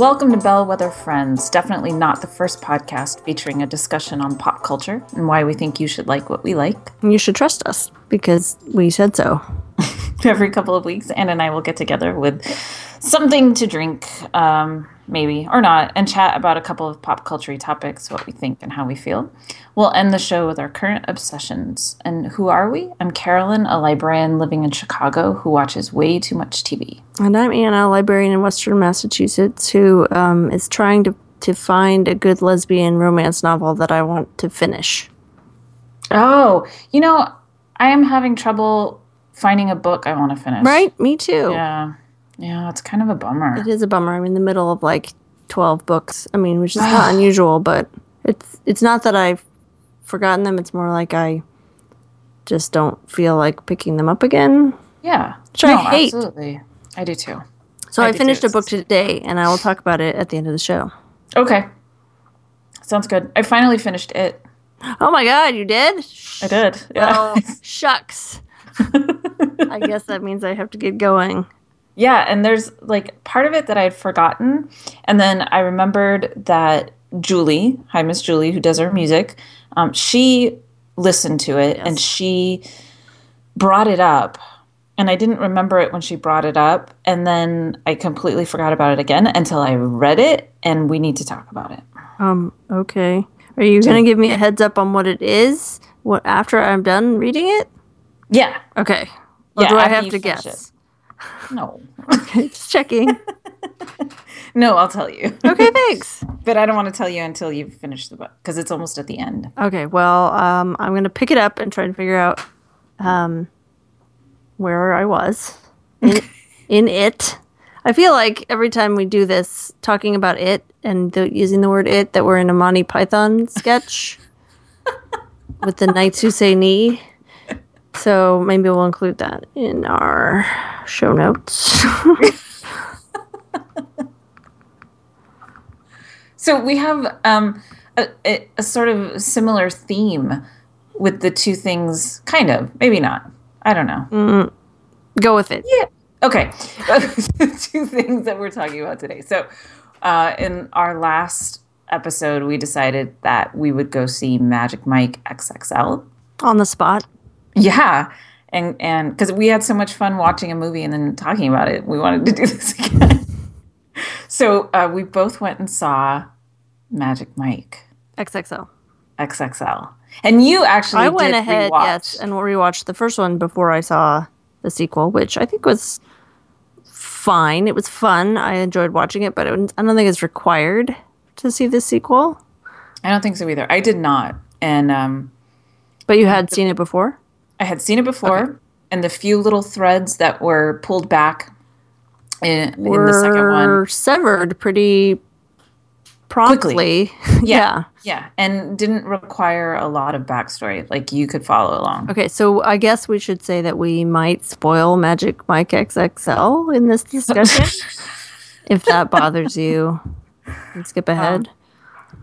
Welcome to Bellwether Friends, definitely not the first podcast featuring a discussion on pop culture and why we think you should like what we like. You should trust us because we said so. Every couple of weeks, Anna and I will get together with something to drink, um, maybe or not, and chat about a couple of pop culture topics, what we think and how we feel. We'll end the show with our current obsessions. And who are we? I'm Carolyn, a librarian living in Chicago who watches way too much TV. And I'm Anna, a librarian in Western Massachusetts who um, is trying to, to find a good lesbian romance novel that I want to finish. Oh, you know, I am having trouble finding a book I want to finish. Right? Me too. Yeah. Yeah, it's kind of a bummer. It is a bummer. I'm in the middle of like 12 books. I mean, which is not unusual, but it's it's not that I've forgotten them. It's more like I just don't feel like picking them up again. Yeah. Which I hate. Absolutely. I do too. So I I, finished too. a book today, and I will talk about it at the end of the show. Okay. Sounds good. I finally finished it. Oh my god, you did? I did. Yeah. Well, shucks. I guess that means I have to get going. Yeah, and there's like part of it that I had forgotten. And then I remembered that Julie, hi Miss Julie, who does our music, um, she listened to it and she brought it up. And I didn't remember it when she brought it up. And then I completely forgot about it again until I read it and we need to talk about it. Um, okay. Are you going to give me a heads up on what it is what after I'm done reading it? Yeah. Okay. Or Yeah, do I have to guess? No. Okay, just checking. No, I'll tell you. Okay, thanks. but I don't want to tell you until you've finished the book because it's almost at the end. Okay, well, um, I'm going to pick it up and try to figure out um, where I was in, in it. I feel like every time we do this, talking about it and the, using the word it, that we're in a Monty Python sketch with the knights who say Ni. So maybe we'll include that in our show notes. So we have um, a, a, sort of similar theme with the two things, kind of, maybe not. I don't know. Go with it. Yeah. Okay. two things that we're talking about today. So, uh, in our last episode, we decided that we would go see Magic Mike XXL. On the spot. Yeah. And and because we had so much fun watching a movie and then talking about it, we wanted to do this again. so uh, we both went and saw Magic Mike XXL. XXL, and you actually I went ahead, rewatch. yes, and rewatched the first one before I saw the sequel, which I think was fine. It was fun. I enjoyed watching it, but it, I don't think it's required to see the sequel. I don't think so either. I did not, and um, But you had seen it before. I had seen it before, and the few little threads that were pulled back in, in the second Were one, severed pretty promptly. yeah. yeah, and didn't require a lot of backstory. Like you could follow along. Okay, so I guess we should say that we might spoil Magic Mike XXL in this discussion. if that bothers you, and skip um, ahead.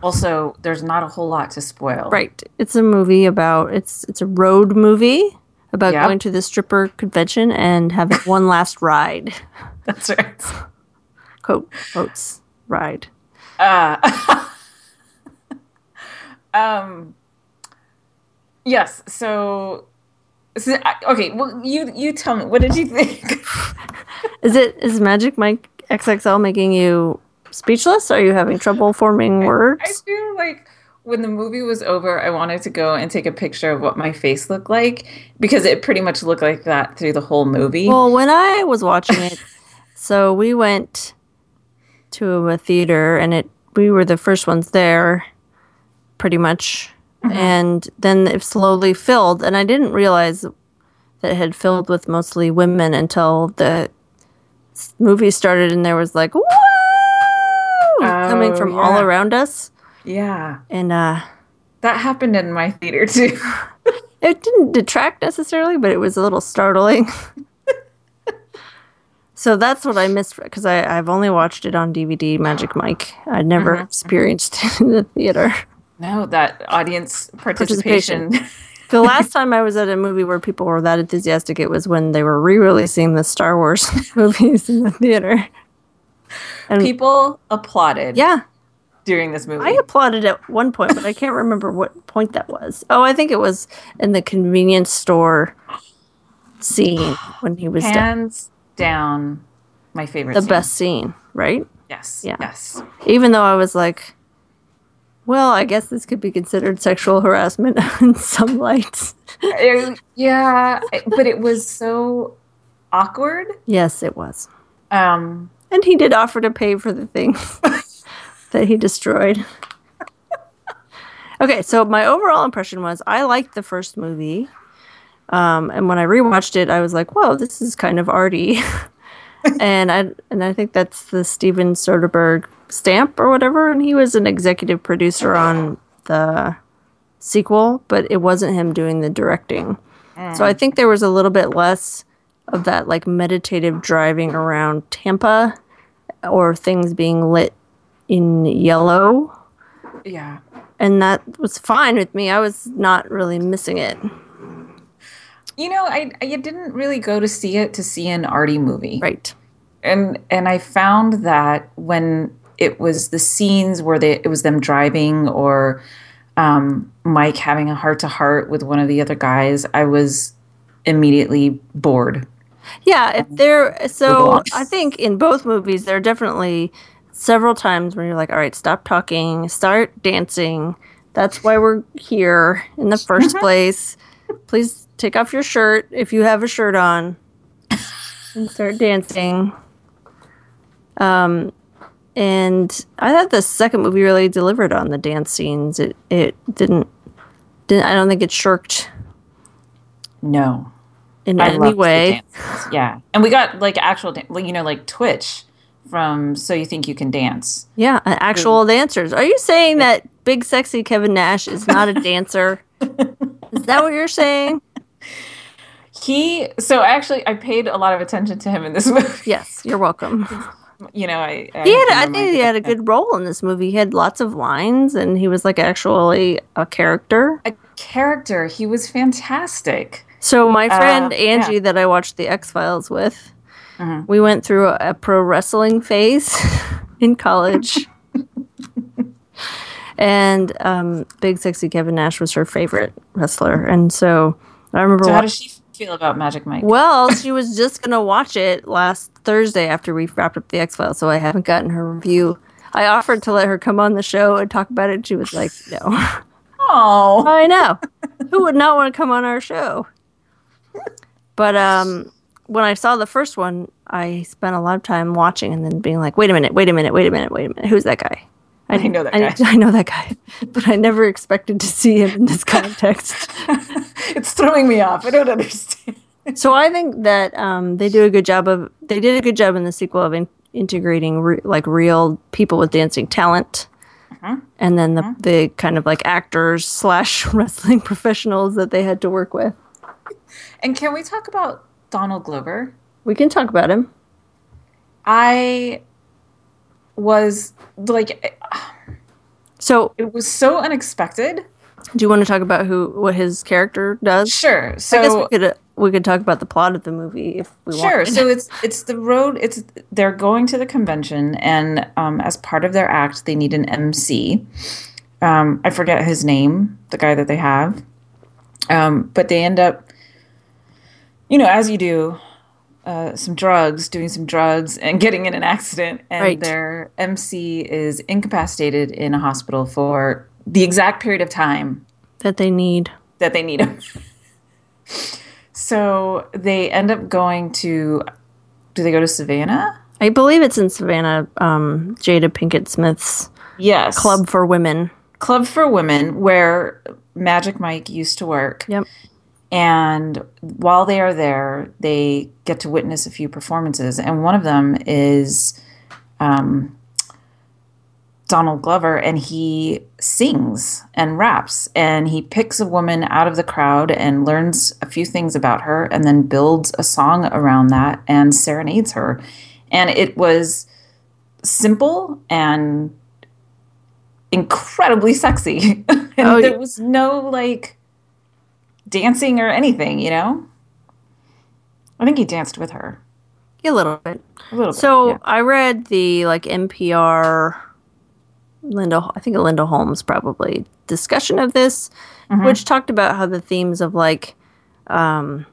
Also, there's not a whole lot to spoil. Right. It's a movie about it's it's a road movie about Yeah. going to the stripper convention and having one last ride. That's right. Quote quotes ride. Um. Yes. So. so okay. Well, you you tell me. What did you think? Is it is Magic Mike XXL making you speechless? Are you having trouble forming words? I words? feel like when the movie was over, I wanted to go and take a picture of what my face looked like because it pretty much looked like that through the whole movie. Well, when I was watching it, so we went to a theater and it we were the first ones there pretty much. Mm-hmm. And then it slowly filled and I didn't realize that it had filled with mostly women until the movie started and there was like coming from all around us yeah, and uh that happened in my theater too. it didn't detract necessarily, but it was a little startling. so that's what I missed because I've only watched it on DVD, Magic Mike. I'd never experienced it in the theater. no, that audience participation. The last time I was at a movie where people were that enthusiastic, it was when they were re-releasing the Star Wars movies in the theater. And People applauded yeah, during this movie. I applauded at one point, but I can't remember what point that was. Oh, I think it was in the convenience store scene when he was. Hands down, my favorite. the scene. best scene, right? Yes. Yeah. Yes. Even though I was like, well, I guess this could be considered sexual harassment in some lights. Yeah, but it was so awkward. Yes, it was. Um, And he did offer to pay for the things that he destroyed. okay, so my overall impression was I liked the first movie. Um, and when I rewatched it, I was like, "Whoa, this is kind of arty," and I and I think that's the Steven Soderbergh stamp or whatever. And he was an executive producer on the sequel, but it wasn't him doing the directing. So I think there was a little bit less of that like meditative driving around Tampa or things being lit in yellow. yeah. And that was fine with me. I was not really missing it. You know, I I didn't really go to see it to see an arty movie. Right. and and I found that when it was the scenes where they it was them driving or um, Mike having a heart to heart with one of the other guys, I was immediately bored. Yeah, if there so I think in both movies there are definitely several times when you're like, all right, stop talking, start dancing. That's why we're here in the first place. Please take off your shirt if you have a shirt on and start dancing. Um and I thought the second movie really delivered on the dance scenes. It it didn't didn't I don't think it shirked No, in I any way. Yeah, and we got like actual, you know, like Twitch from So You Think You Can Dance. Yeah, actual dancers. Are you saying that big sexy Kevin Nash is not a dancer? is that what you're saying? He so actually, I paid a lot of attention to him in this movie. Yes, you're welcome. You know, I I, He had, I think he had a good role in this movie. He had lots of lines, and he was like actually a character. a character. He was fantastic. So my friend Uh, Angie, yeah. that I watched the X Files with, Mhm. we went through a, a pro wrestling phase in college. and um, Big Sexy Kevin Nash was her favorite wrestler, and so I remember. So how does she feel about Magic Mike? Well, she was just gonna watch it last Thursday after we wrapped up the X Files, so I haven't gotten her review. I offered to let her come on the show and talk about it. and She was like, "No, Oh, I know. Who would not want to come on our show?" But um, when I saw the first one, I spent a lot of time watching and then being like, "Wait a minute, wait a minute, wait a minute, wait a minute. Who's that guy?" I know that I, guy. I know that guy, but I never expected to see him in this context. it's throwing me off. I don't understand. So I think that um, they do a good job of they did a good job in the sequel of in, integrating re- like real people with dancing talent, and then the the kind of like actors slash wrestling professionals that they had to work with. And can we talk about Donald Glover? We can talk about him. I was like, So, it was so unexpected. do you want to talk about who what his character does? Sure. I guess So we could uh, we could talk about the plot of the movie if we Sure. want. Sure. so it's it's the road. It's they're going to the convention, and um, as part of their act, they need an MC. Um, I forget his name, the guy that they have, um, but they end up, you know, as you do, uh, some drugs, doing some drugs, and getting in an accident, and Right. their MC is incapacitated in a hospital for the exact period of time that they need. that they need him. so they end up going to. Do they go to Savannah? I believe it's in Savannah. Um, Jada Pinkett Smith's Yes. club for women. Club for Women, where Magic Mike used to work. Yep. And while they are there, they get to witness a few performances. And one of them is um, Donald Glover, and he sings and raps. And he picks a woman out of the crowd and learns a few things about her, and then builds a song around that and serenades her. And it was simple and incredibly sexy. and Oh, there was no like dancing or anything, you know? I think he danced with her. A little bit. A little So yeah. I read the like NPR Linda I think Linda Holmes probably discussion of this, Mm-hmm. which talked about how the themes of like um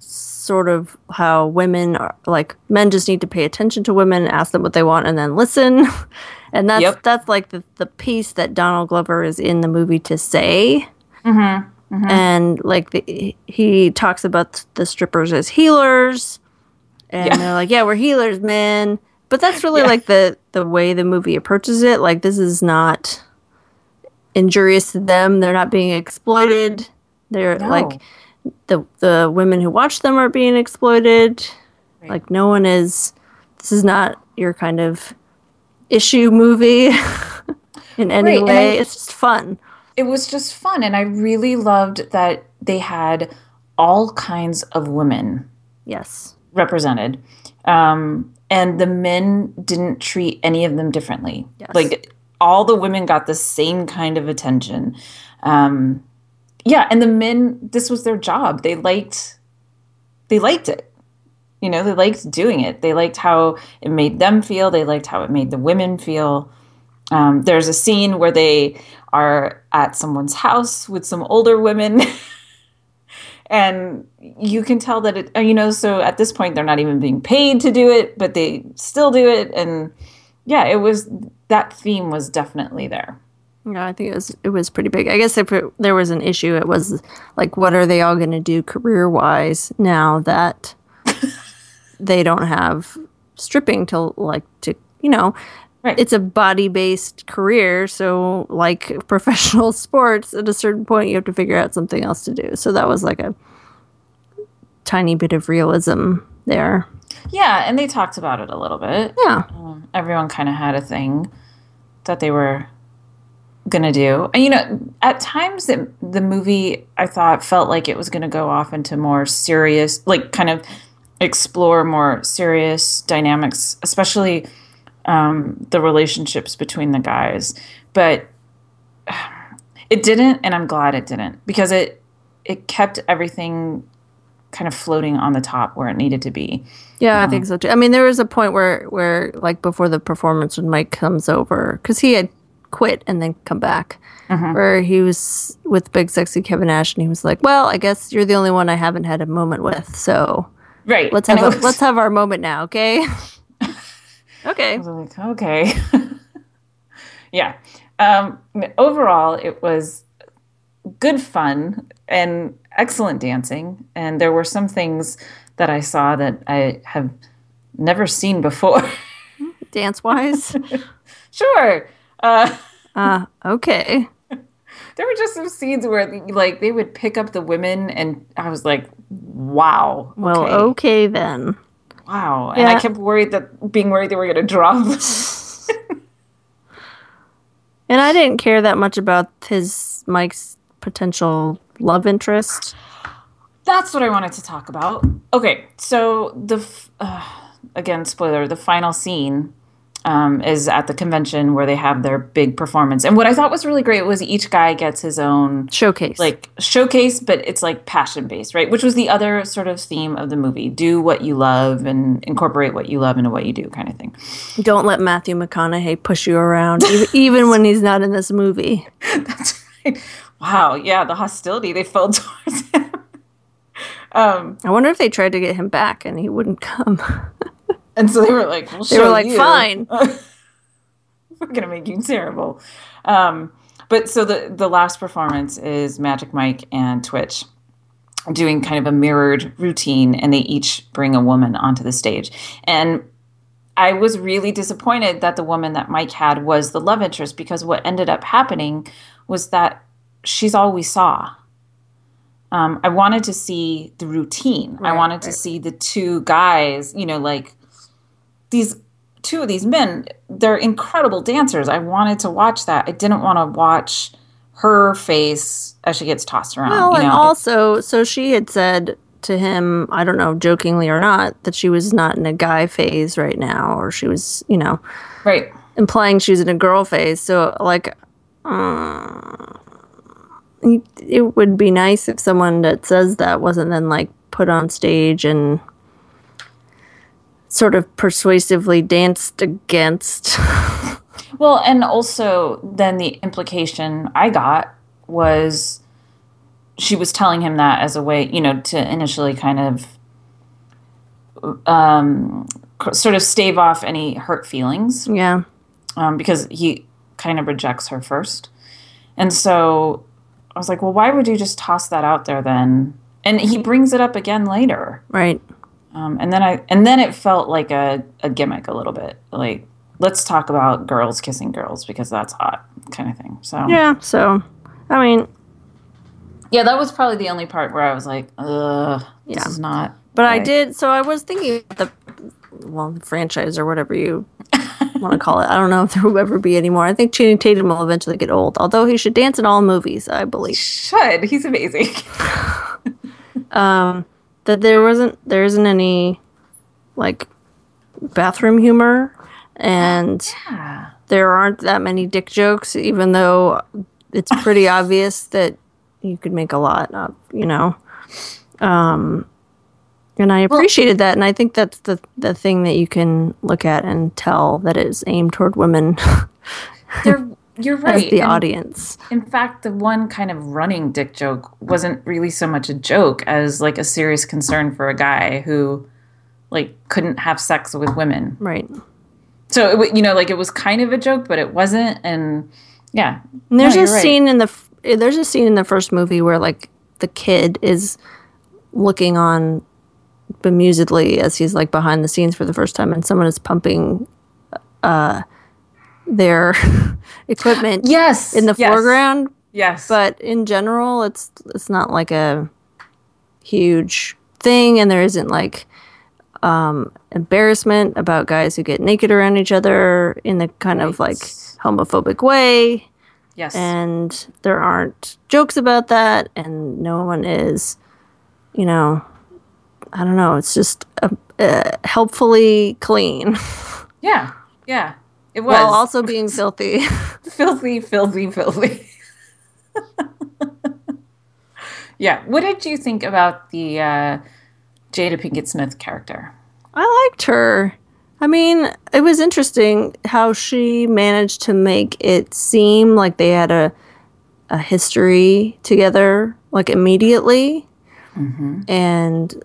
sort of how women are like men just need to pay attention to women, ask them what they want and then listen. and that's Yep. that's like the, the piece that Donald Glover is in the movie to say. Mm-hmm. Mm-hmm. And like the, he talks about the strippers as healers and Yeah. they're like, "Yeah, we're healers, man." But that's really Yeah. like the the way the movie approaches it. Like this is not injurious to them. They're not being exploited. They're No. like the the women who watch them are being exploited. Right. Like no one is. This is not your kind of issue movie in any Right, way. I- it's just fun. It was just fun and i really loved that they had all kinds of women Yes. represented. Um, and the men didn't treat any of them differently. Yes. like all the women got the same kind of attention. Um, yeah and the men this was their job. They liked they liked it. You know they liked doing it. They liked how it made them feel. They liked how it made the women feel. Um, there's a scene where they are at someone's house with some older women. And you can tell that it you know so at this point they're not even being paid to do it but they still do it. And yeah it was that theme was definitely there. Yeah, I think it was it was pretty big. I guess if it, there was an issue, it was like, what are they all going to do career wise now that they don't have stripping to like to you know, Right. it's a body based career. So like professional sports, at a certain point, you have to figure out something else to do. So that was like a tiny bit of realism there. yeah and they talked about it a little bit Yeah, um, everyone kind of had a thing that they were gonna do and you know at times the, the movie i thought felt like it was gonna go off into more serious like kind of explore more serious dynamics especially um, the relationships between the guys but it didn't and i'm glad it didn't because it it kept everything kind of floating on the top where it needed to be Yeah, I think so too. I mean, there was a point where, where like before the performance, when Mike comes over, because he had quit and then come back, where he was with Big Sexy Kevin Nash, and he was like, "Well, I guess you're the only one I haven't had a moment with, so right let's have a, was- let's have our moment now, okay?" okay. I was like, okay. yeah. Um, overall, it was good fun and excellent dancing. And there were some things that I saw that I have never seen before. Dance wise, sure. Uh, uh, okay. there were just some scenes where, like, they would pick up the women, and I was like, wow. Well, okay, okay then. Wow. And I kept worried that, being worried they were going to drop. And I didn't care that much about his Mike's potential love interest. That's what I wanted to talk about. Okay, so the f- uh, again spoiler, the final scene um, is at the convention where they have their big performance, and what I thought was really great was each guy gets his own Showcase. like showcase, but it's like passion based, right? Which was the other sort of theme of the movie: do what you love and incorporate what you love into what you do, kind of thing. Don't let Matthew McConaughey push you around, even, when he's not in this movie. That's right. Wow, yeah, the hostility they felt towards him. um, I wonder if they tried to get him back and he wouldn't come. And so they were like, "We'll They were like, you." fine. we're gonna make you terrible. Um, but so the the last performance is Magic Mike and Twitch doing kind of a mirrored routine, and they each bring a woman onto the stage. And I was really disappointed that the woman that Mike had was the love interest because what ended up happening was that she's all we saw. Um, I wanted to see the routine. I Right, wanted to see the two guys, you know, like these two of these men, they're incredible dancers. I wanted to watch that. I didn't want to watch her face as she gets tossed around. Well, you and also, so she had said to him, I don't know, jokingly or not, that she was not in a guy phase right now, or she was, you know, right. implying she was in a girl phase. So, like, uh, it would be nice if someone that says that wasn't then like put on stage and sort of persuasively danced against. well, and also then the implication I got was she was telling him that as a way, you know, to initially kind of um, sort of stave off any hurt feelings. Yeah. Um, because he kind of rejects her first. And so I was like, well, why would you just toss that out there then? And he brings it up again later. Right. Um, and then I and then it felt like a, a gimmick a little bit. Like, let's talk about girls kissing girls because that's hot kind of thing. So Yeah, so I mean Yeah, that was probably the only part where I was like, ugh, this Yeah. is not But I did. So I was thinking about the well, the franchise or whatever you want to call it. I don't know if there will ever be any more. I think Channing Tatum will eventually get old. Although he should dance in all movies, I believe. should. He's amazing. That there wasn't, there isn't any like bathroom humor, and yeah. there aren't that many dick jokes. Even though it's pretty obvious that you could make a lot of, you know. Um, and I appreciated that, and I think that's the the thing that you can look at and tell that it's aimed toward women They're, you're as right. the And audience. In fact, the one kind of running dick joke wasn't really so much a joke as like a serious concern for a guy who like couldn't have sex with women. Right. So it, you know, like it was kind of a joke, but it wasn't. And yeah, And there's No, a right. scene in the there's a scene in the first movie where like the kid is looking on bemusedly as he's like behind the scenes for the first time, and someone is pumping uh, their equipment Yes, in the yes, foreground. Yes, But in general, it's it's not like a huge thing, and there isn't like um, embarrassment about guys who get naked around each other in the kind of like homophobic way. Yes, and there aren't jokes about that and no one is you know i don't know it's just uh uh helpfully clean. Yeah, yeah. It was while also being filthy filthy, filthy, filthy. yeah. What did you think about the uh, Jada Pinkett Smith character? i liked her i mean it was interesting how she managed to make it seem like they had a a history together like immediately and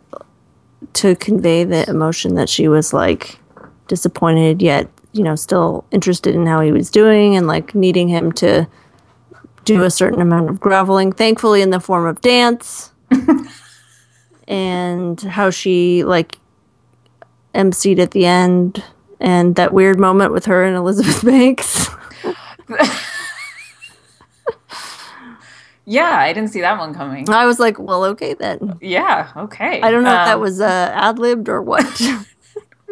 to convey the emotion that she was like disappointed yet you know still interested in how he was doing and like needing him to do a certain amount of groveling thankfully in the form of dance and how she like emceed at the end and that weird moment with her and elizabeth banks Yeah, I didn't see that one coming. i was like well okay then Yeah, okay. i don't know if that Um, was uh, ad-libbed or what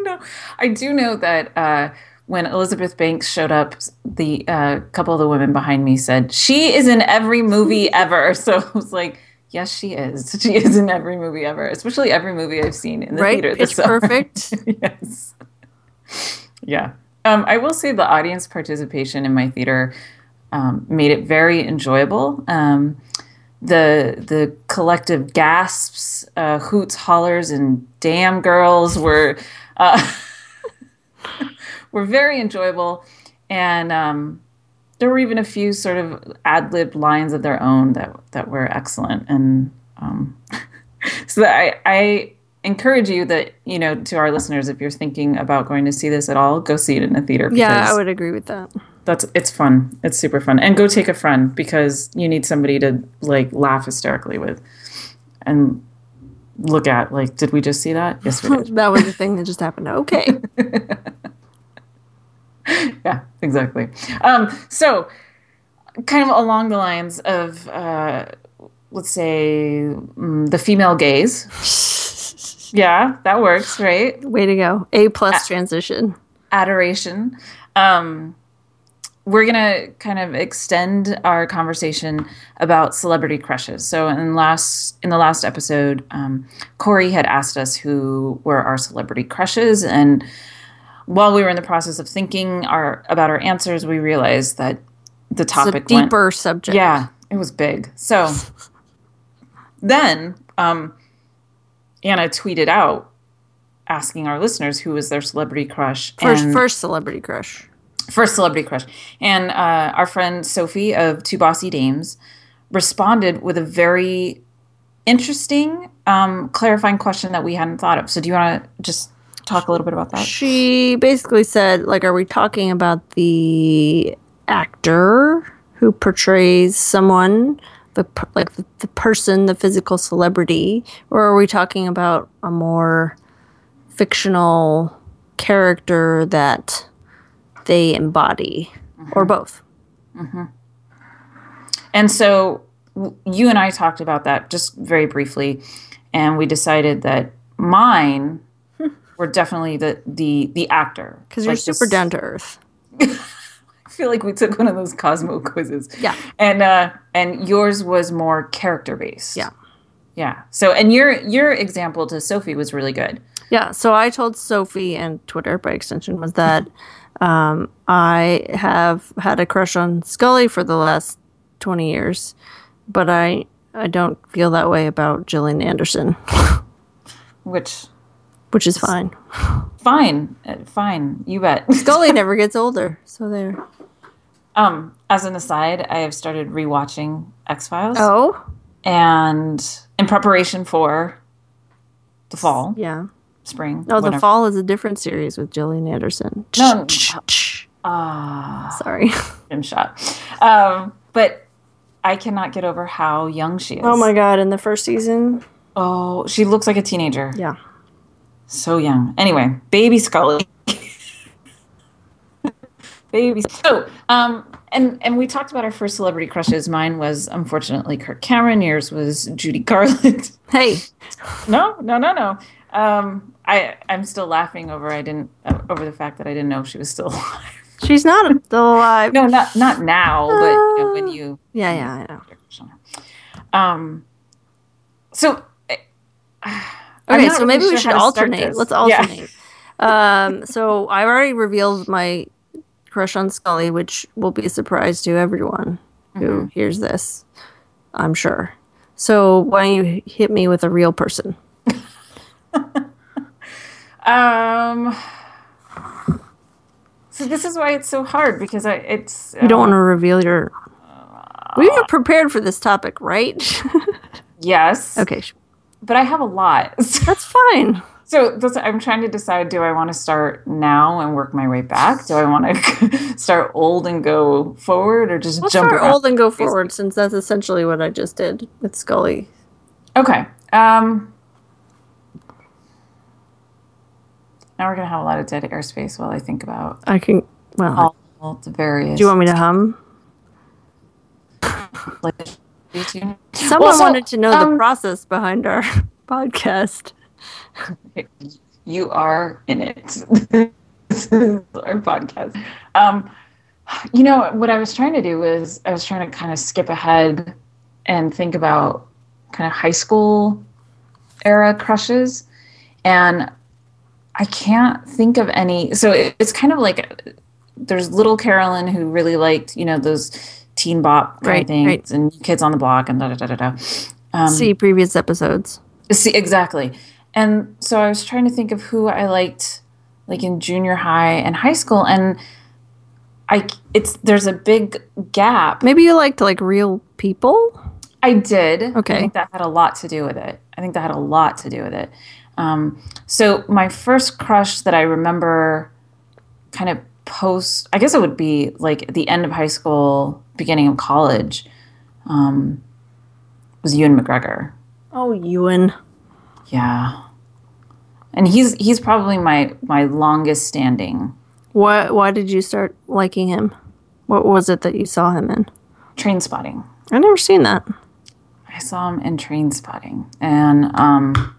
no. I do know that uh, when Elizabeth Banks showed up, the uh, couple of the women behind me said she is in every movie ever. So I was like, yes, she is. She is in every movie ever, especially every movie I've seen in the right theater. this summer. perfect yes. Yeah. Um, I will say the audience participation in my theater um, made it very enjoyable. Um, the the collective gasps, uh, hoots, hollers, and damn girls were uh, were very enjoyable, and um, there were even a few sort of ad lib lines of their own that that were excellent. And um, so I, I encourage you that you know to our listeners, if you're thinking about going to see this at all, go see it in a theater. yeah i would agree with that that's it's fun. It's super fun, and go take a friend because you need somebody to like laugh hysterically with, and look at like, did we just see that? Yes, we did. that was the thing that just happened okay yeah, exactly. Um, so, kind of along the lines of, uh, let's say, mm, the female gaze. Yeah, that works, right? way to go a plus transition Adoration. Um, we're gonna kind of extend our conversation about celebrity crushes. So, in last in the last episode, um, Corey had asked us who were our celebrity crushes, and while we were in the process of thinking our about our answers, we realized that the topic it's a topic went deeper subject yeah, it was big. So then um, Anna tweeted out asking our listeners who was their celebrity crush. First, and- first celebrity crush. First celebrity crush. And uh, our friend Sophie of Two Bossy Dames responded with a very interesting, um, clarifying question that we hadn't thought of. So, do you want to just talk a little bit about that? She basically said, like, are we talking about the actor who portrays someone, the like the, the person, the physical celebrity, or are we talking about a more fictional character that they embody, or both? And so, you and I talked about that just very briefly, and we decided that mine were definitely the the the actor Because you're super this- down to earth. I feel like we took one of those Cosmo quizzes. Yeah. And uh and yours was more character based. Yeah. Yeah. So and your your example to Sophie was really good. Yeah, so I told Sophie and Twitter by extension was that um, I have had a crush on Scully for the last twenty years, but I I don't feel that way about Gillian Anderson, Which which is fine. fine. Uh, fine. You bet. Scully never gets older, so there. um as an aside, I have started rewatching X-Files Oh, and in preparation for the fall, yeah. Spring. No, the fall is a different series with Gillian Anderson. No. Ah, sorry. Rim shot. Um but I cannot get over how young she is. Oh my god! In the first season, Oh, she looks like a teenager. yeah. So young. Anyway, baby Scully. baby. So, um, and and we talked about our first celebrity crushes. Mine was unfortunately Kirk Cameron. Yours was Judy Garland. Hey, no, no, no, no. Um, I I'm still laughing over I didn't uh, over the fact that I didn't know she was still alive. she's not still alive. no, not not now, but you know, when you Yeah, yeah, I know. um, so. Okay, so maybe we should alternate. Let's alternate. Um, so I've already revealed my crush on Scully, which will be a surprise to everyone who hears this, I'm sure. So why don't you hit me with a real person? Um. So this is why it's so hard because I it's You don't want to reveal your. We were prepared for this topic, right? yes okay, but I have a lot that's fine. so that's, I'm trying to decide do I want to start now and work my way back do I want to start old and go forward or just jump start around? old and go forward, since that's essentially what I just did with Scully. okay um now we're gonna have a lot of dead airspace while I think about I can. Well, all the various do you want me to hum? like YouTube? Someone Well, so, wanted to know the um, process behind our podcast. you are in it. our podcast. Um, you know what I was trying to do was I was trying to kind of skip ahead and think about kind of high school era crushes, and I can't think of any. So it, it's kind of like there's little Carolyn who really liked you know those teen bop kind Right, of things right. and kids on the block and da da da da da. Um, See previous episodes. See, exactly. And so I was trying to think of who I liked like in junior high and high school and I it's there's a big gap. Maybe you liked like real people. I did. Okay. I think that had a lot to do with it. I think that had a lot to do with it. Um, so my first crush that I remember kind of post I guess it would be like the end of high school, beginning of college, um, was Ewan McGregor. Oh, Ewan. Yeah. And he's he's probably my my longest standing Why? Why did you start liking him? What was it that you saw him in? Trainspotting. I never seen that. I saw him in Trainspotting. And um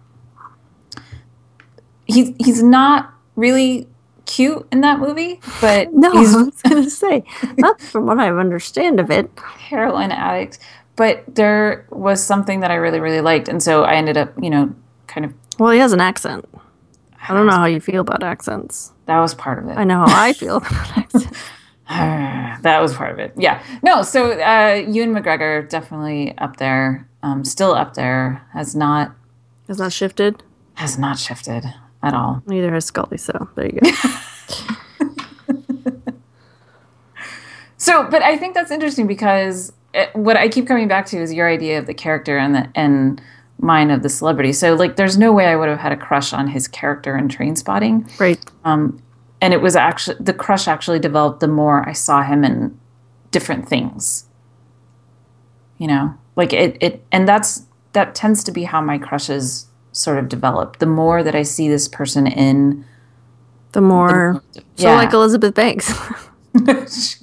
he's he's not really cute in that movie, but No, he's I was gonna say not from what I understand of it. heroin addict. But there was something that I really, really liked. And so I ended up, you know, kind of Well, he has an accent. I don't know how you feel about accents. that was part of it. I know how I feel about accents. that was part of it. Yeah. No, so uh, Ewan McGregor definitely up there, um, still up there, has not Has not shifted. has not shifted. At all. Neither has Scully, so there you go. So, but I think that's interesting because it, what I keep coming back to is your idea of the character and the and mine of the celebrity. So, like, there's no way I would have had a crush on his character in Trainspotting. right. Um, and it was actually the crush actually developed the more I saw him in different things. You know, like it, it, and that's that tends to be how my crushes sort of develop. The more that I see this person in, The more. So, Yeah. like Elizabeth Banks.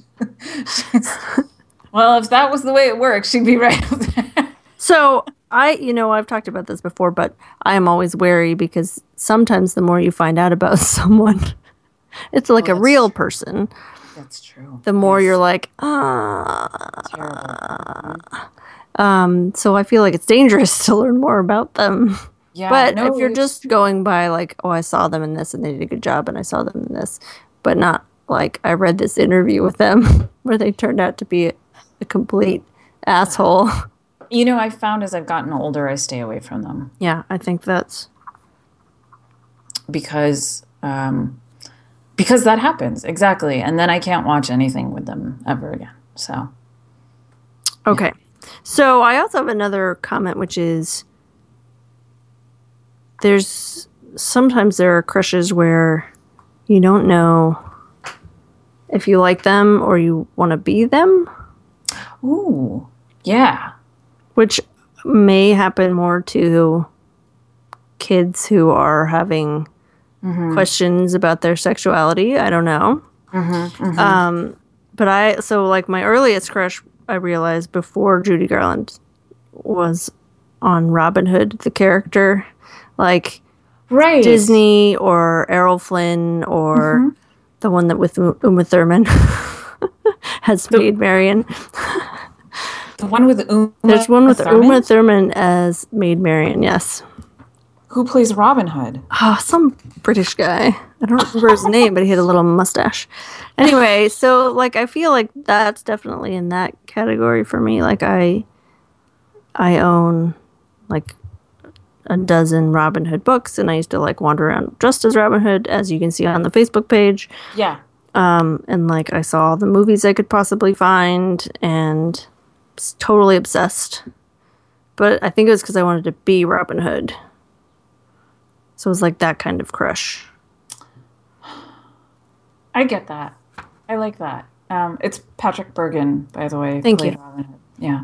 well, if that was the way it works, she'd be right up there. So I, you know, I've talked about this before, but I am always wary because sometimes the more you find out about someone, it's like a that's real person. That's true. The more you're like, ah. Terrible. Um, so I feel like it's dangerous to learn more about them. Yeah, But no, if you're just going by like, oh, I saw them in this and they did a good job, and I saw them in this, but not like I read this interview with them where they turned out to be a, a complete asshole. you know, I found as I've gotten older, I stay away from them Yeah, I think that's because um, because that happens exactly, and then I can't watch anything with them ever again. So Okay. So I also have another comment, which is there's sometimes there are crushes where you don't know if you like them or you want to be them, ooh, yeah, which may happen more to kids who are having mm-hmm. questions about their sexuality. I don't know. Mm-hmm, mm-hmm. Um, but I so like my earliest crush, I realized before Judy Garland was on Robin Hood, the character, like right. Disney or Errol Flynn or mm-hmm. the one that with Uma Thurman has Maid Marian. the one with Uma. There's one with Thurman? Uma Thurman as Maid Marian. Yes. who plays Robin Hood. Oh, some British guy. I don't remember his name, but he had a little mustache. Anyway, so like I feel like that's definitely in that category for me. Like I I own like a dozen Robin Hood books and I used to like wander around dressed as Robin Hood as you can see on the Facebook page. Yeah, Um and like I saw all the movies I could possibly find and was totally obsessed. But I think it was cuz I wanted to be Robin Hood. So it was like that kind of crush. I get that. I like that. Um, it's Patrick Bergin, by the way. Thank you. Robin Hood. Yeah,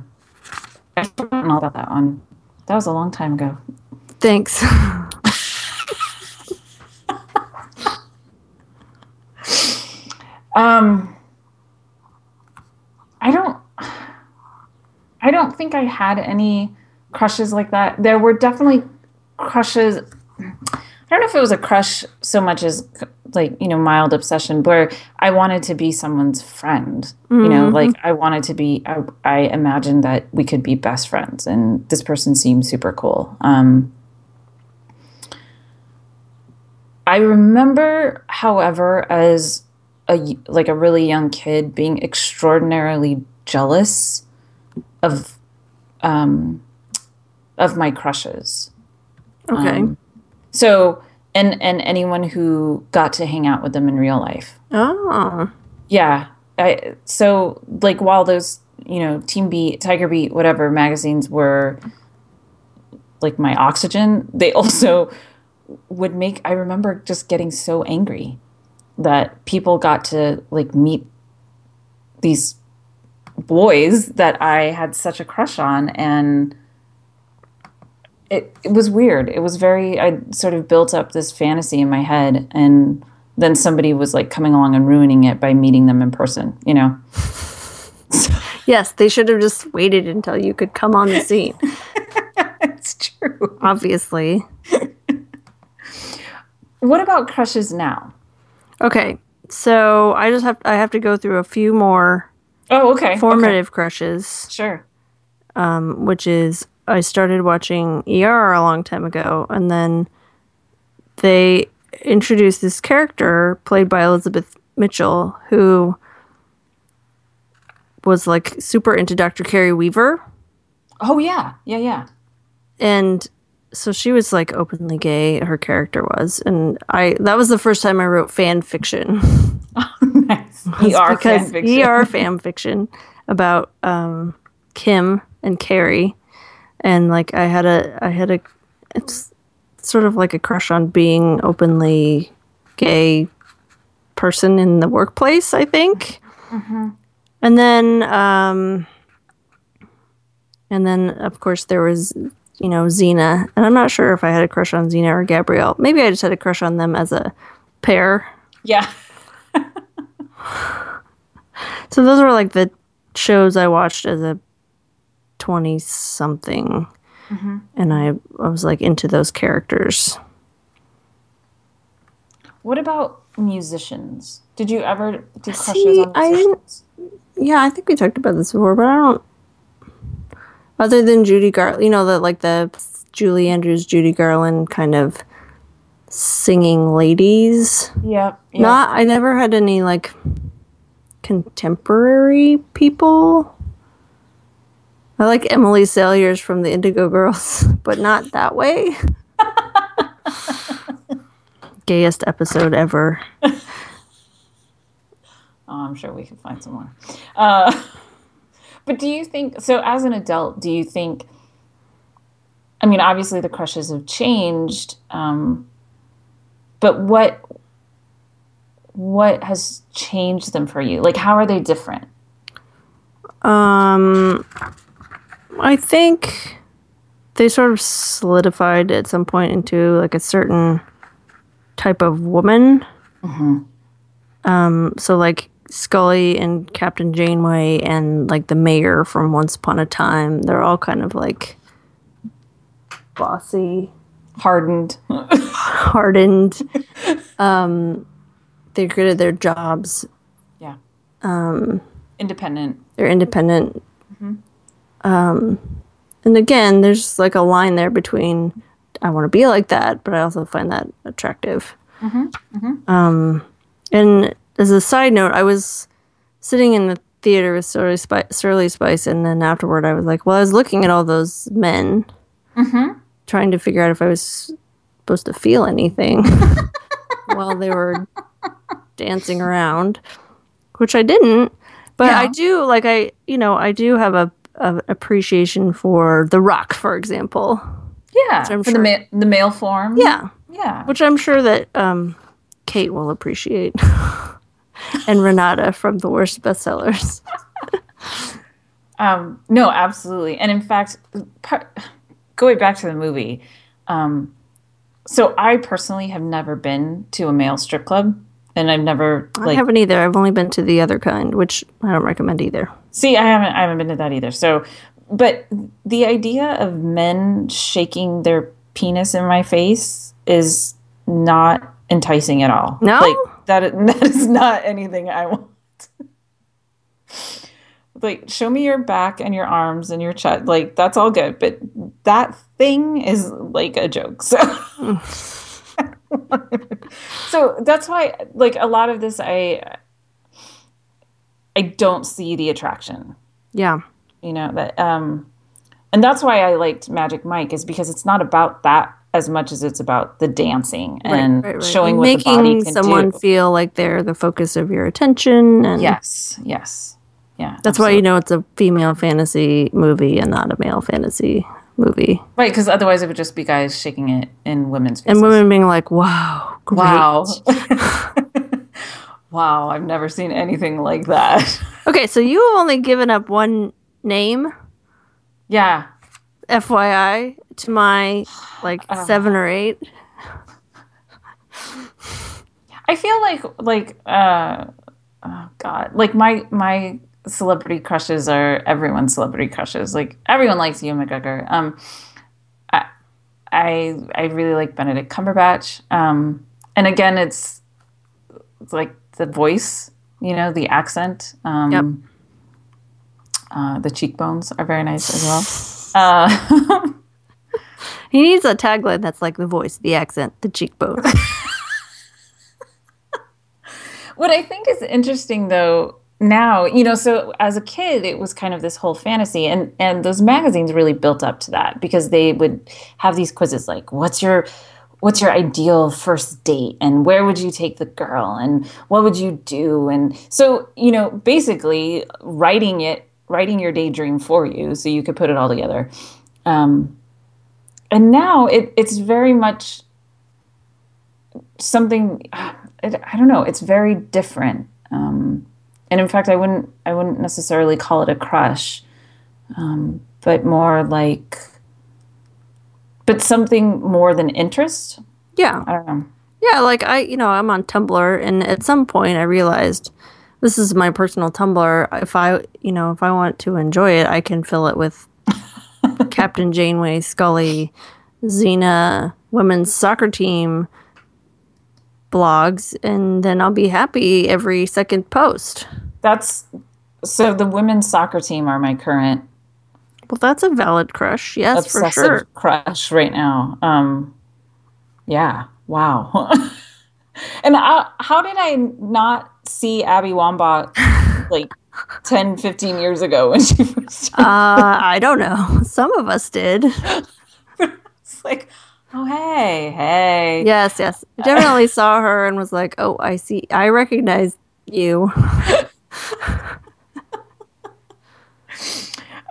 I've forgotten all about that one. That was a long time ago. Thanks. Um, I don't. I don't think I had any crushes like that. There were definitely crushes. I don't know if it was a crush so much as like you know mild obsession, where I wanted to be someone's friend. You know, like I wanted to be. I, I imagined that we could be best friends, and this person seemed super cool. Um, I remember, however, as a like a really young kid being extraordinarily jealous of um of my crushes. Okay. Um, so and and anyone who got to hang out with them in real life. oh. Yeah. I so like while those, you know, Teen Beat, Tiger Beat, whatever magazines were like my oxygen, they also would make I remember just getting so angry that people got to like meet these boys that I had such a crush on and it, it was weird. It was very I sort of built up this fantasy in my head and then somebody was like coming along and ruining it by meeting them in person, you know. Yes, they should have just waited until you could come on the scene. it's true. Obviously. What about crushes now? Okay. So I just have I have to go through a few more Oh, okay. formative crushes, Sure. um, which is I started watching ER a long time ago, and then they introduced this character played by Elizabeth Mitchell who was like super into Dr. Kerry Weaver. Oh yeah. Yeah, yeah. And so she was like openly gay. Her character was, and I that was the first time I wrote fan fiction. Oh, nice. ER because fan fiction. ER fan fiction about um, Kim and Kerry, and like I had a I had a it's sort of like a crush on being openly gay person in the workplace. I think, and then um, and then of course there was you know Xena, and I'm not sure if I had a crush on Xena or Gabrielle. Maybe I just had a crush on them as a pair. Yeah. So those were like the shows I watched as a twenty something, mm-hmm. and I I was like into those characters. What about musicians? Did you ever do crushes See, on I didn't- Yeah, I think we talked about this before, but I don't. Other than Judy Garland, you know, the like the Julie Andrews, Judy Garland kind of singing ladies. Yep. yep. Not, I never had any like contemporary people. I like Emily Saliers from the Indigo Girls, but not that way. Gayest episode ever. Oh, I'm sure we can find some more. Uh, but do you think so? As an adult, do you think? I mean, obviously the crushes have changed, um, but what what has changed them for you? Like, how are they different? Um, I think they sort of solidified at some point into like a certain type of woman. Um, so like Scully and Captain Janeway and like the mayor from Once Upon a Time, they're all kind of like bossy, Hardened. hardened. um, they're good at their jobs. yeah. Um, Independent. they're independent. Um, and again, there's like a line there between I want to be like that, but I also find that attractive. Um, and as a side note, I was sitting in the theater with Surly, Spi- Surly Spice, and then afterward, I was like, well, I was looking at all those men, trying to figure out if I was supposed to feel anything while they were dancing around, which I didn't. But I do like I you know I do have a, a appreciation for The Rock, for example. Yeah. For sure- the ma- the male form. Yeah, Yeah. which I'm sure that um, Kate will appreciate, and Renata from the worst bestsellers. Um, no, absolutely. And in fact, part, going back to the movie, um, so I personally have never been to a male strip club, and I've never I like haven't either. I've only been to the other kind, which I don't recommend either. see. I haven't. I haven't been to that either. So, but the idea of men shaking their penis in my face is not enticing at all. No? like that. That is not anything I want. like show me your back and your arms and your chest like that's all good but that thing is like a joke so so that's why like a lot of this i i don't see the attraction Yeah, you know that um and that's why i liked magic mike is because it's not about that as much as it's about the dancing and right, right. showing And what the body making can someone do feel like they're the focus of your attention, and yes yes yeah that's why you know it's a female fantasy movie and not a male fantasy movie. Right, because otherwise it would just be guys shaking it in women's faces. And women being like, "Wow, great. wow. wow, I've never seen anything like that. Okay, so you have only given up one name, yeah. FYI, to my like Uh. seven or eight. I feel like like uh oh god, like my my celebrity crushes are everyone's celebrity crushes. Like everyone likes Ewan McGregor. Um I I I really like Benedict Cumberbatch. Um and again it's it's like the voice, you know, the accent. Um Yep. uh, the cheekbones are very nice as well. Uh, He needs a tagline that's like the voice, the accent, the cheekbone. What I think is interesting, though, now you know so as a kid it was kind of this whole fantasy and and those magazines really built up to that because they would have these quizzes like what's your what's your ideal first date? And where would you take the girl? And what would you do? And so you know basically writing it writing your daydream for you so you could put it all together um, and now it, it's very much something i don't know it's very different um, and in fact, I wouldn't I wouldn't necessarily call it a crush, um, but more like, but something more than interest. Yeah, I don't know. Yeah, like I, you know, I'm on Tumblr, and at some point I realized this is my personal Tumblr. If I, you know, if I want to enjoy it, I can fill it with Captain Janeway, Scully, Xena, women's soccer team blogs, and then I'll be happy every second post. That's so the women's soccer team are my current. Well, that's a valid crush. Yes, for sure. Crush right now. Um, yeah. Wow. and I, how did I not see Abby Wambach like 10, 15 years ago when she first? uh, I don't know. Some of us did. it's like, oh hey, hey. Yes, yes. I definitely saw her and was like, oh, I see. I recognize you.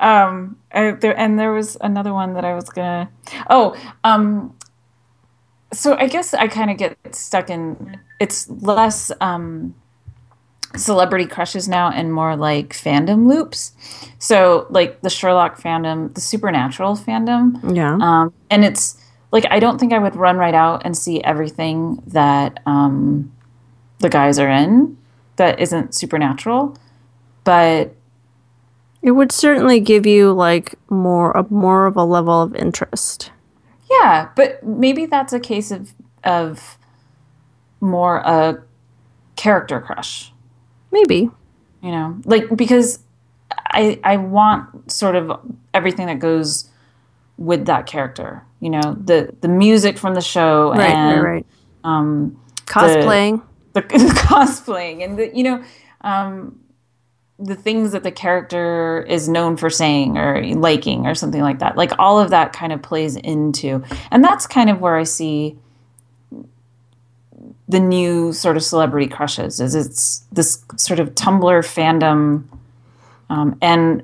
um, I, there, and there was another one that I was gonna. Oh, um, so I guess I kind of get stuck in. It's less um, celebrity crushes now and more like fandom loops. So like the Sherlock fandom, the Supernatural fandom. Yeah. Um, and it's like I don't think I would run right out and see everything that um, the guys are in that isn't supernatural, but it would certainly give you like more a more of a level of interest. Yeah, but maybe that's a case of of more a character crush. Maybe. You know, like because I I want sort of everything that goes with that character. You know, the the music from the show right, and right, right. Um, cosplaying the, the cosplaying and the you know um, the things that the character is known for saying or liking or something like that like all of that kind of plays into and that's kind of where i see the new sort of celebrity crushes is it's this sort of tumblr fandom um, and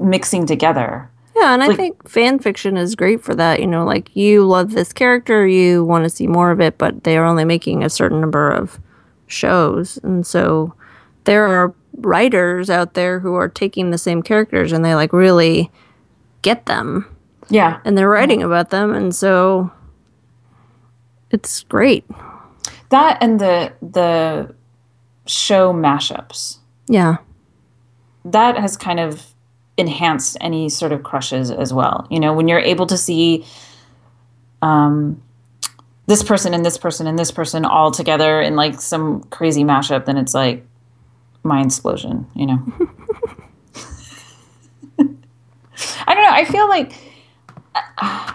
mixing together yeah, and I like, think fan fiction is great for that. You know, like you love this character, you want to see more of it, but they are only making a certain number of shows. And so there are writers out there who are taking the same characters and they like really get them. Yeah. And they're writing about them and so it's great. That and the the show mashups. Yeah. That has kind of enhanced any sort of crushes as well. You know, when you're able to see um this person and this person and this person all together in like some crazy mashup, then it's like my explosion, you know. I don't know. I feel like uh,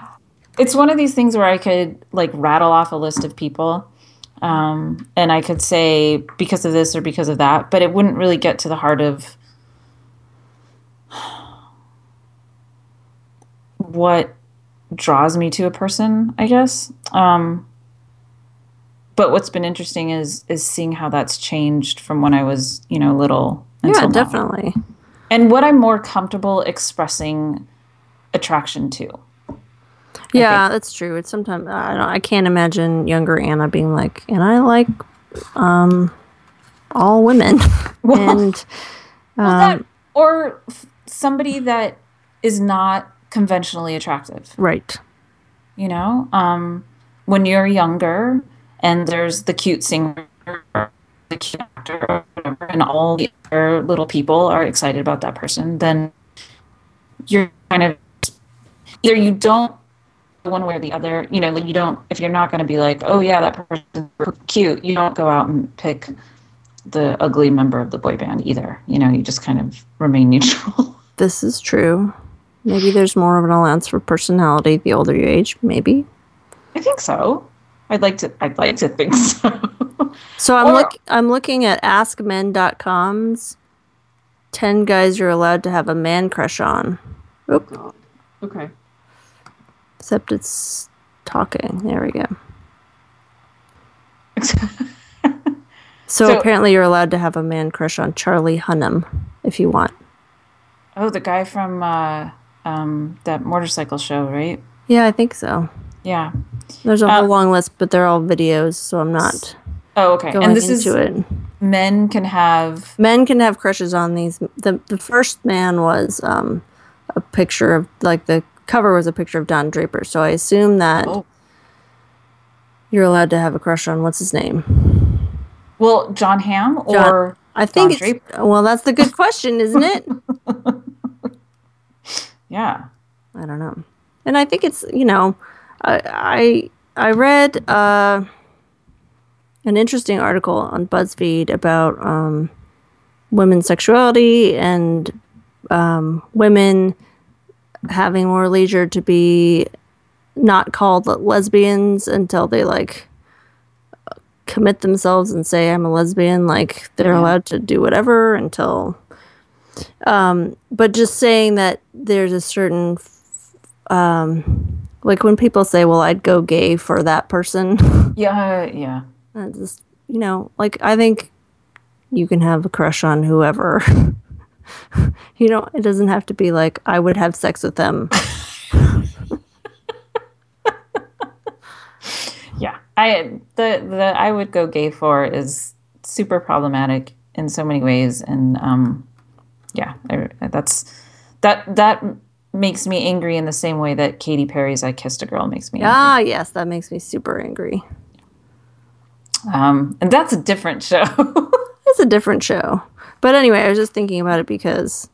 it's one of these things where I could like rattle off a list of people, um, and I could say because of this or because of that, but it wouldn't really get to the heart of what draws me to a person, I guess. Um, but what's been interesting is is seeing how that's changed from when I was, you know, little. Yeah, definitely. Now. And what I'm more comfortable expressing attraction to. Yeah, that's true. It's sometimes I don't. I can't imagine younger Anna being like, and I like, um, all women, well, and um, well, that, or somebody that is not conventionally attractive. Right. You know, um, when you're younger and there's the cute singer, the cute actor, whatever, and all the other little people are excited about that person, then you're kind of either you don't the one way or the other. You know, like you don't if you're not going to be like, oh yeah, that person's cute. You don't go out and pick the ugly member of the boy band either. You know, you just kind of remain neutral. This is true. Maybe there's more of an allowance for personality the older you age. Maybe. I think so. I'd like to. I'd like to think so. so I'm or, look. I'm looking at AskMen.com's 10 guys you're allowed to have a man crush on. Oop. Okay. Except it's talking. There we go. So, So- apparently you're allowed to have a man crush on Charlie Hunnam if you want. oh, the guy from uh, um, that motorcycle show, right? Yeah, I think so. Yeah. There's a Uh, whole long list, but they're all videos, so I'm not Oh, okay. going And this into is it. men can have. Men can have crushes on these. The the first man was um, a picture of like the cover was a picture of Don Draper. So I assume that Oh. you're allowed to have a crush on what's his name? Well, Jon Hamm John- or I think Don it's, well, that's the good question, isn't it? yeah. I don't know. And I think it's you know, I I, I read uh, an interesting article on BuzzFeed about um, women's sexuality and um, women having more leisure to be not called lesbians until they like commit themselves and say I'm a lesbian. Like they're allowed to do whatever until. Um, but just saying that there's a certain um, like when people say, "Well, I'd go gay for that person," Yeah. Yeah. Just you know, like I think you can have a crush on whoever. you know, it doesn't have to be like I would have sex with them. Yeah. I the the I would go gay for is super problematic in so many ways, and um, yeah, I, that's that that makes me angry in the same way that Katy Perry's "I Kissed a Girl" makes me. angry. ah, yes, that makes me super angry. Um, and that's a different show. It's a different show, but anyway, I was just thinking about it because,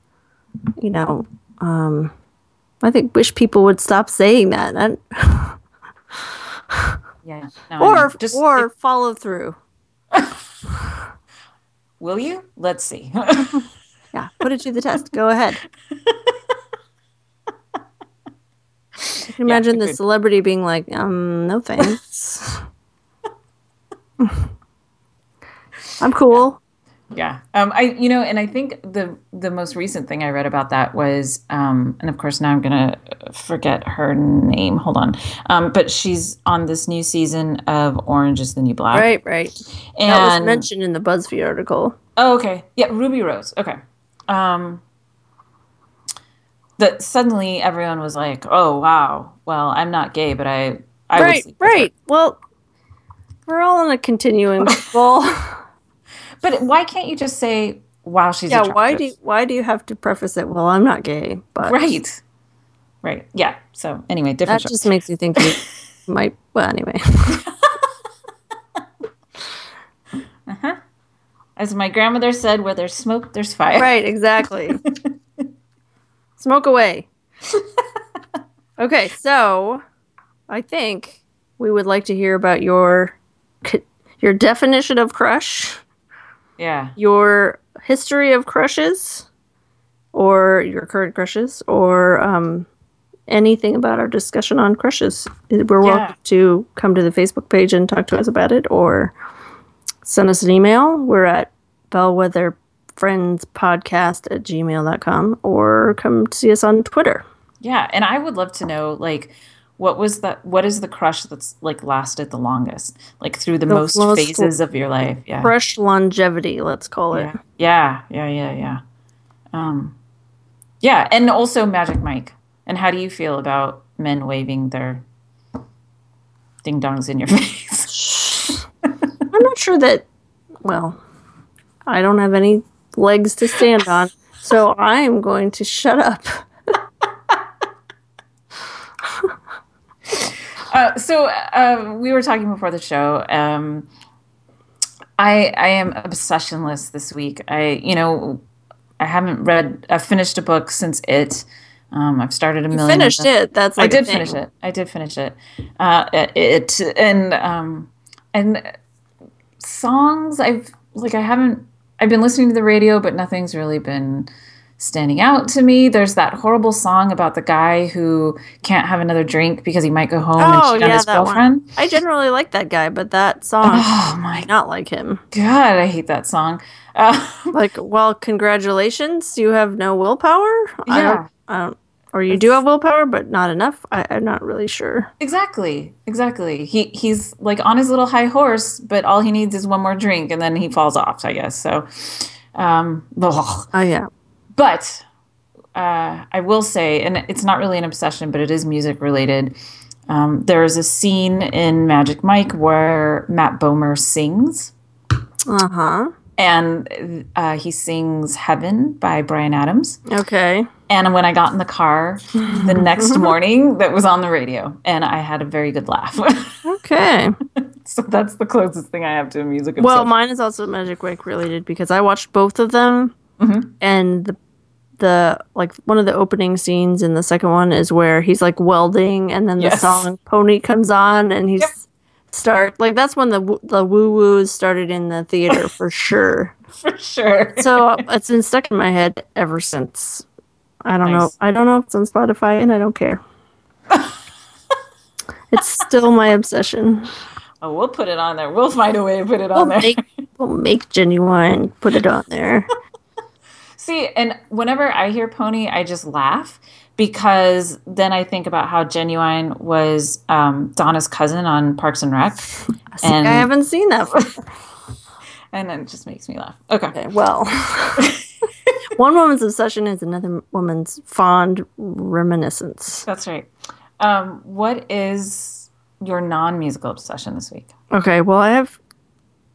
you know, um, I think wish people would stop saying that, and, yeah. No, or just or follow through. will you? Let's see. Yeah, put it to the test. Go ahead. I can imagine the agreed. celebrity being like, um, no thanks. I'm cool. Yeah. Um, I, you know, and I think the the most recent thing I read about that was, um, and of course now I'm gonna forget her name. Hold on. Um, but she's on this new season of Orange Is the New Black. Right, right. And That was mentioned in the BuzzFeed article. oh, okay. Yeah, Ruby Rose. Okay. Um, that suddenly everyone was like, "Oh, wow. Well, I'm not gay, but I, I right, with her." right. Well, we're all on a continuing people. But why can't you just say, "Wow, she's yeah, attractive"? why do you, why do you have to preface it? Well, I'm not gay, but Right. Right. Yeah. So anyway, different that show. just makes you think you might. Well, anyway. uh huh. As my grandmother said, where there's smoke, there's fire. Right, exactly. Smoke away. okay, so I think we would like to hear about your your definition of crush, Yeah. your history of crushes, or your current crushes, or um, anything about our discussion on crushes. We're Yeah. welcome to come to the Facebook page and talk to us about it, or send us an email. We're at bellwether friends podcast at gmail.com or come see us on Twitter. Yeah. And I would love to know, like, what was the what is the crush that's like lasted the longest, like through the, most, most- phases of your life? Yeah. Crush longevity, let's call it. Yeah. Yeah. Yeah. Yeah. Yeah. Um, yeah. And also Magic Mike. And how do you feel about men waving their ding dongs in your face? I'm not sure that, well, I don't have any legs to stand on, so I'm going to shut up. Uh, so uh, we were talking before the show. Um, I I am obsessionless this week. I you know I haven't read. I've finished a book since it. Um, I've started a million. of Finished it. That's I like a did finish it. I did finish it. Uh, it and um, and songs. I've like I haven't. I've been listening to the radio, but nothing's really been standing out to me. There's that horrible song about the guy who can't have another drink because he might go home and Oh cheat on his girlfriend. one. I generally like that guy, but that song, Oh my I not like him. god, I hate that song. Uh, Like, well, congratulations, you have no willpower. I Yeah. don't, I don't, or you do have willpower, but not enough. I, I'm not really sure. exactly, exactly. He he's like on his little high horse, but all he needs is one more drink, and then he falls off. I guess so. Um, ugh. Oh yeah. But uh, I will say, and it's not really an obsession, but it is music related. Um, there is a scene in Magic Mike where Matt Bomer sings, Uh huh. and uh, he sings "Heaven" by Bryan Adams. Okay. And when I got in the car the next morning, that was on the radio, and I had a very good laugh. Okay. so that's the closest thing I have to a music. Well, obsession. mine is also Magic Mike related because I watched both of them, Mm-hmm. and the the like one of the opening scenes in the second one is where he's like welding, and then the song "Pony" comes on, and he's Yep. start like that's when the the woo woos started in the theater for sure. for sure. So it's been stuck in my head ever since. I don't know. I don't know if it's on Spotify, and I don't care. it's still my obsession. Oh, we'll put it on there. We'll find a way to put it We'll on there. make, we'll make genuine. Put it on there. See, and whenever I hear pony, I just laugh because then I think about how Ginuwine was um, Donna's cousin on Parks and Rec, And- I haven't seen that. before. and it just makes me laugh. Okay. Okay, well, one woman's obsession is another woman's fond reminiscence. That's right. Um, what is your non-musical obsession this week? Okay, well, I have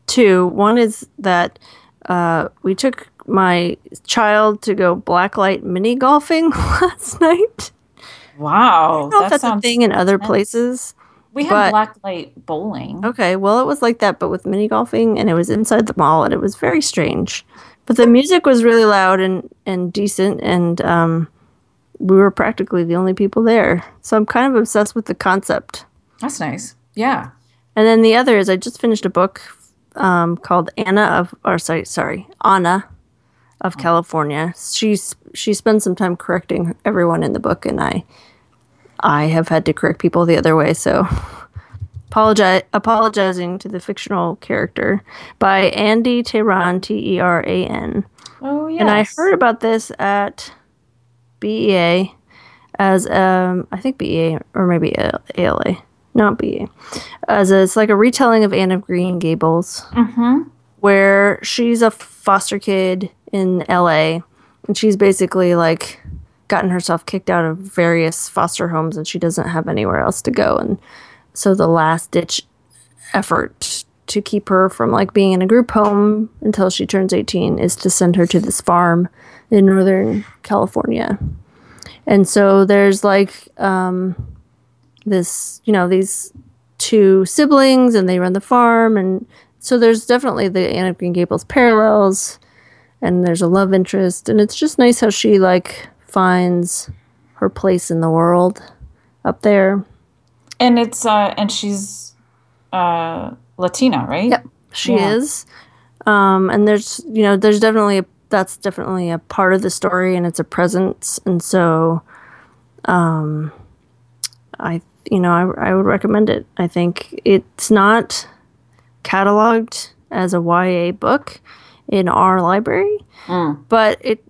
two. One is that uh, we took my child to go blacklight mini golfing last night. Wow, I don't know if that that's a thing in other places. we have but- black bowling. Okay, well, it was like that, but with mini golfing, and it was inside the mall, and it was very strange. But the music was really loud and, and decent, and um, we were practically the only people there. So I'm kind of obsessed with the concept. That's nice. Yeah. And then the other is I just finished a book um, called Anna of, or sorry, sorry, Anna of California. She's she spends some time correcting everyone in the book, and I I have had to correct people the other way. So apologizing to the fictional character by Andi Teran T E R A N. Oh yeah. And I heard about this at BEA as um I think BEA or maybe ALA, not BEA, as a, it's like a retelling of Anne of Green Gables, where she's a foster kid in LA, and she's basically like gotten herself kicked out of various foster homes, and she doesn't have anywhere else to go, and so the last ditch effort to keep her from like being in a group home until she turns 18 is to send her to this farm in northern california. And so there's like um, this you know these two siblings and they run the farm and so there's definitely the green gables parallels and there's a love interest and it's just nice how she like finds her place in the world up there and it's uh, and she's uh, Latina, right? Yep. she Yeah. is um and there's you know there's definitely a, that's definitely a part of the story and it's a presence and so um i you know I, I would recommend it i think it's not cataloged as a ya book in our library but it's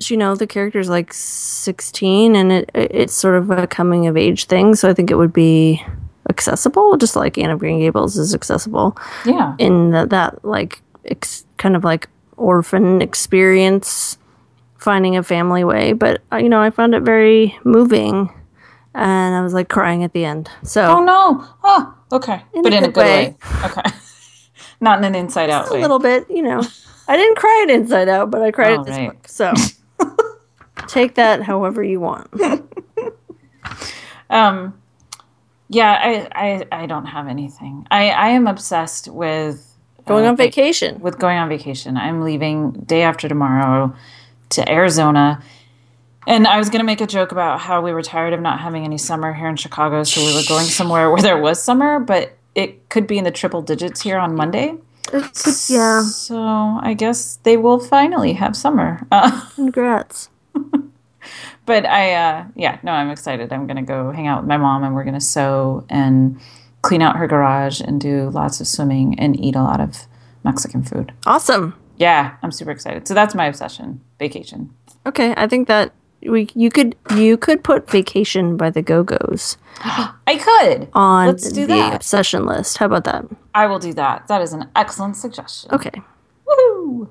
you know the character's like 16 and it it's sort of a coming of age thing so i think it would be accessible just like anne of green gables is accessible Yeah. in the, that like ex- kind of like orphan experience finding a family way but uh, you know i found it very moving and i was like crying at the end so Oh no. Oh, okay. but a in a good good way. way. Okay. Not in an inside out a way. little bit you know i didn't cry it inside out but i cried Oh, at this right. book so take that however you want Um, yeah, I, I, I don't have anything. I, I am obsessed with going uh, on vacation With going on vacation, I'm leaving day after tomorrow to Arizona. And I was going to make a joke about how we were tired of not having any summer here in Chicago, so we were going somewhere where there was summer, but it could be in the triple digits here on Monday. It could, yeah. So I guess they will finally have summer. Uh, Congrats. but I, uh, yeah, no, I'm excited. I'm gonna go hang out with my mom, and we're gonna sew and clean out her garage and do lots of swimming and eat a lot of Mexican food. Awesome. Yeah, I'm super excited. So that's my obsession. Vacation. Okay, I think that we you could you could put vacation by the Go Go's I could on Let's do the that. obsession list. How about that? I will do that. That is an excellent suggestion. Okay. Woohoo!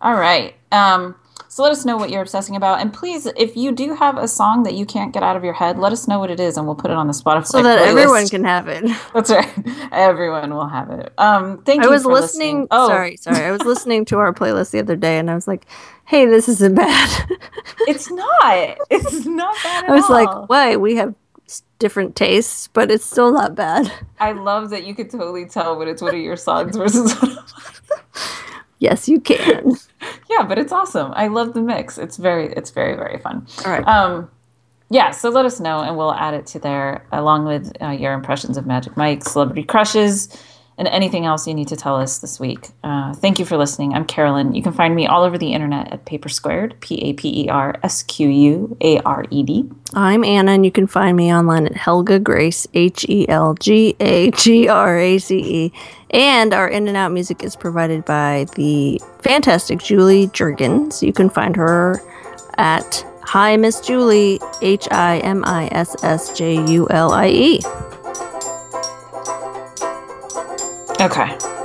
All right. Um, so let us know what you're obsessing about, and please, if you do have a song that you can't get out of your head, let us know what it is, and we'll put it on the Spotify. So that playlist. everyone can have it. That's right. Everyone will have it. Um, thank I you. I was for listening. Oh, Sorry, sorry. I was listening to our playlist the other day, and I was like, "Hey, this isn't bad." it's not. It's not bad at I was all. like, "Why? We have different tastes, but it's still not bad." I love that you could totally tell when it's one of your songs versus one of Yes, you can. yeah, but it's awesome. I love the mix. It's very, it's very, very fun. All right. Um, yeah, so let us know, and we'll add it to there along with uh, your impressions of Magic Mike, celebrity crushes, and anything else you need to tell us this week. Uh, thank you for listening. I'm Carolyn. You can find me all over the internet at Paper Squared, P A P E R S Q U A R E D. I'm Anna, and you can find me online at Helga Grace, H E L G A G R A C E. And our in and out music is provided by the fantastic Julie Jurgens. You can find her at Hi Miss Julie, H I M I S S J U L I E. Okay.